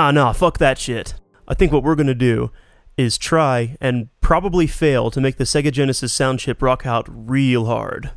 nah, nah, fuck that shit. I think what we're going to do is try and probably fail to make the Sega Genesis sound chip rock out real hard.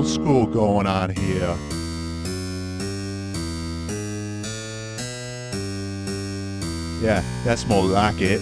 Old school going on here. Yeah, that's more like it.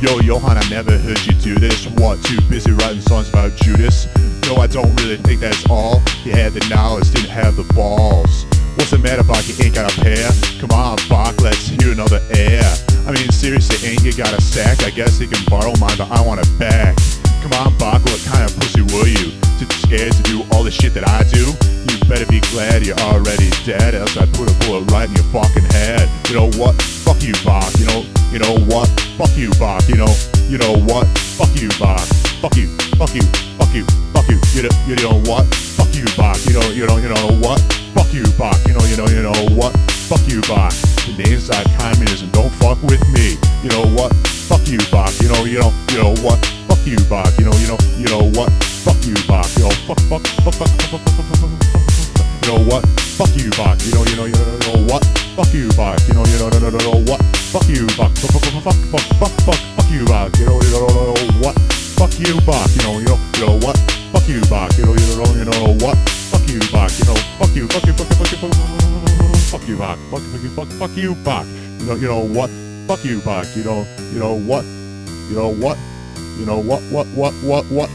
Yo, Johan, I never heard you do this. What, too busy writing songs about Judas? No, I don't really think that's all. You had the knowledge, didn't have the balls. What's the matter, Bach? You ain't got a pair? Come on, Bach, let's hear another air. I mean, seriously, ain't you got a sack? I guess you can borrow mine, but I want it back. Come on, Bach, what kind of pussy were you? Too scared to do all the shit that I do? You better be glad you're already dead, else I put a bullet right in your fucking head. You know what? Fuck you, Bach. You know, you know what? Fuck you, Bach. You know, you know what? Fuck you, Bach. Fuck you, fuck you, fuck you, fuck you. You know, you know what? Fuck you, Bach. You know, you know, you know what? Fuck you, Bach. You know, you know, you know what? Fuck you, Bach. The name's like communism. Don't fuck with me. You know what? Fuck you, Bach. You know, you know, you know what? Fuck you, Bach. You know, you know, you know what? Fuck you, Bach. You know, fuck, fuck, fuck, fuck, fuck, fuck, fuck, fuck, fuck, fuck. You know what? Fuck you, Bach. You know, you know, you know, you know what? Fuck you, Bach. You know, you know, you know, you know what? Fuck you, Bach. Fuck, fuck, fuck, fuck, fuck, fuck, fuck, fuck you, Bach. You know, you know, you know what? Fuck you, Bach. You know, you know, you know what? Fuck you, Bach. You know, you know, you know what? Fuck you, Bach. You know, fuck you, fuck you, fuck you, fuck you, fuck you, fuck you, Bach. Fuck you, fuck you, fuck, you, Bach. You know, you know what? Fuck you, Bach. You know, you know what? You know what? You know what? What? What? What? What?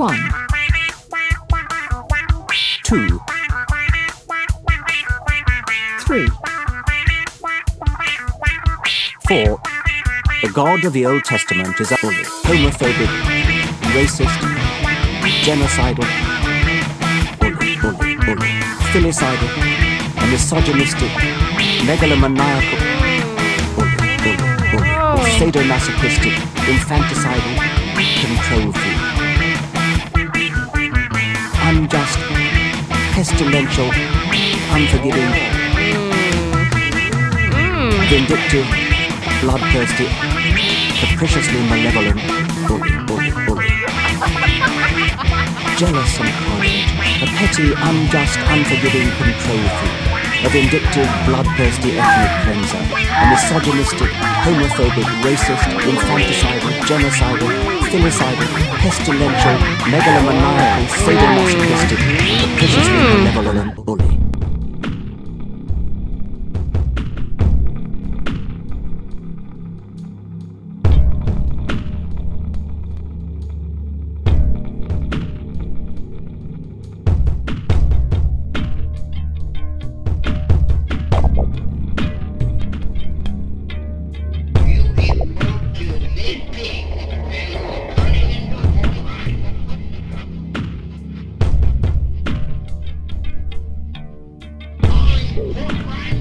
One. Two. Three. Four. The God of the Old Testament is bully, homophobic, racist, genocidal, bully, bully, bully, filicidal, misogynistic, megalomaniacal, sadomasochistic, infanticidal, control freak. Unjust, pestilential, unforgiving, vindictive, bloodthirsty, capriciously malevolent, bully, bully, bully. Jealous and cold, a petty, unjust, unforgiving control freak a vindictive, bloodthirsty ethnic cleanser, a misogynistic, homophobic, racist, infanticidal, genocidal, filicidal, pestilential, megalomaniacal, sadomasochistic, mm. capriciously malevolent and bully. Oh, my God.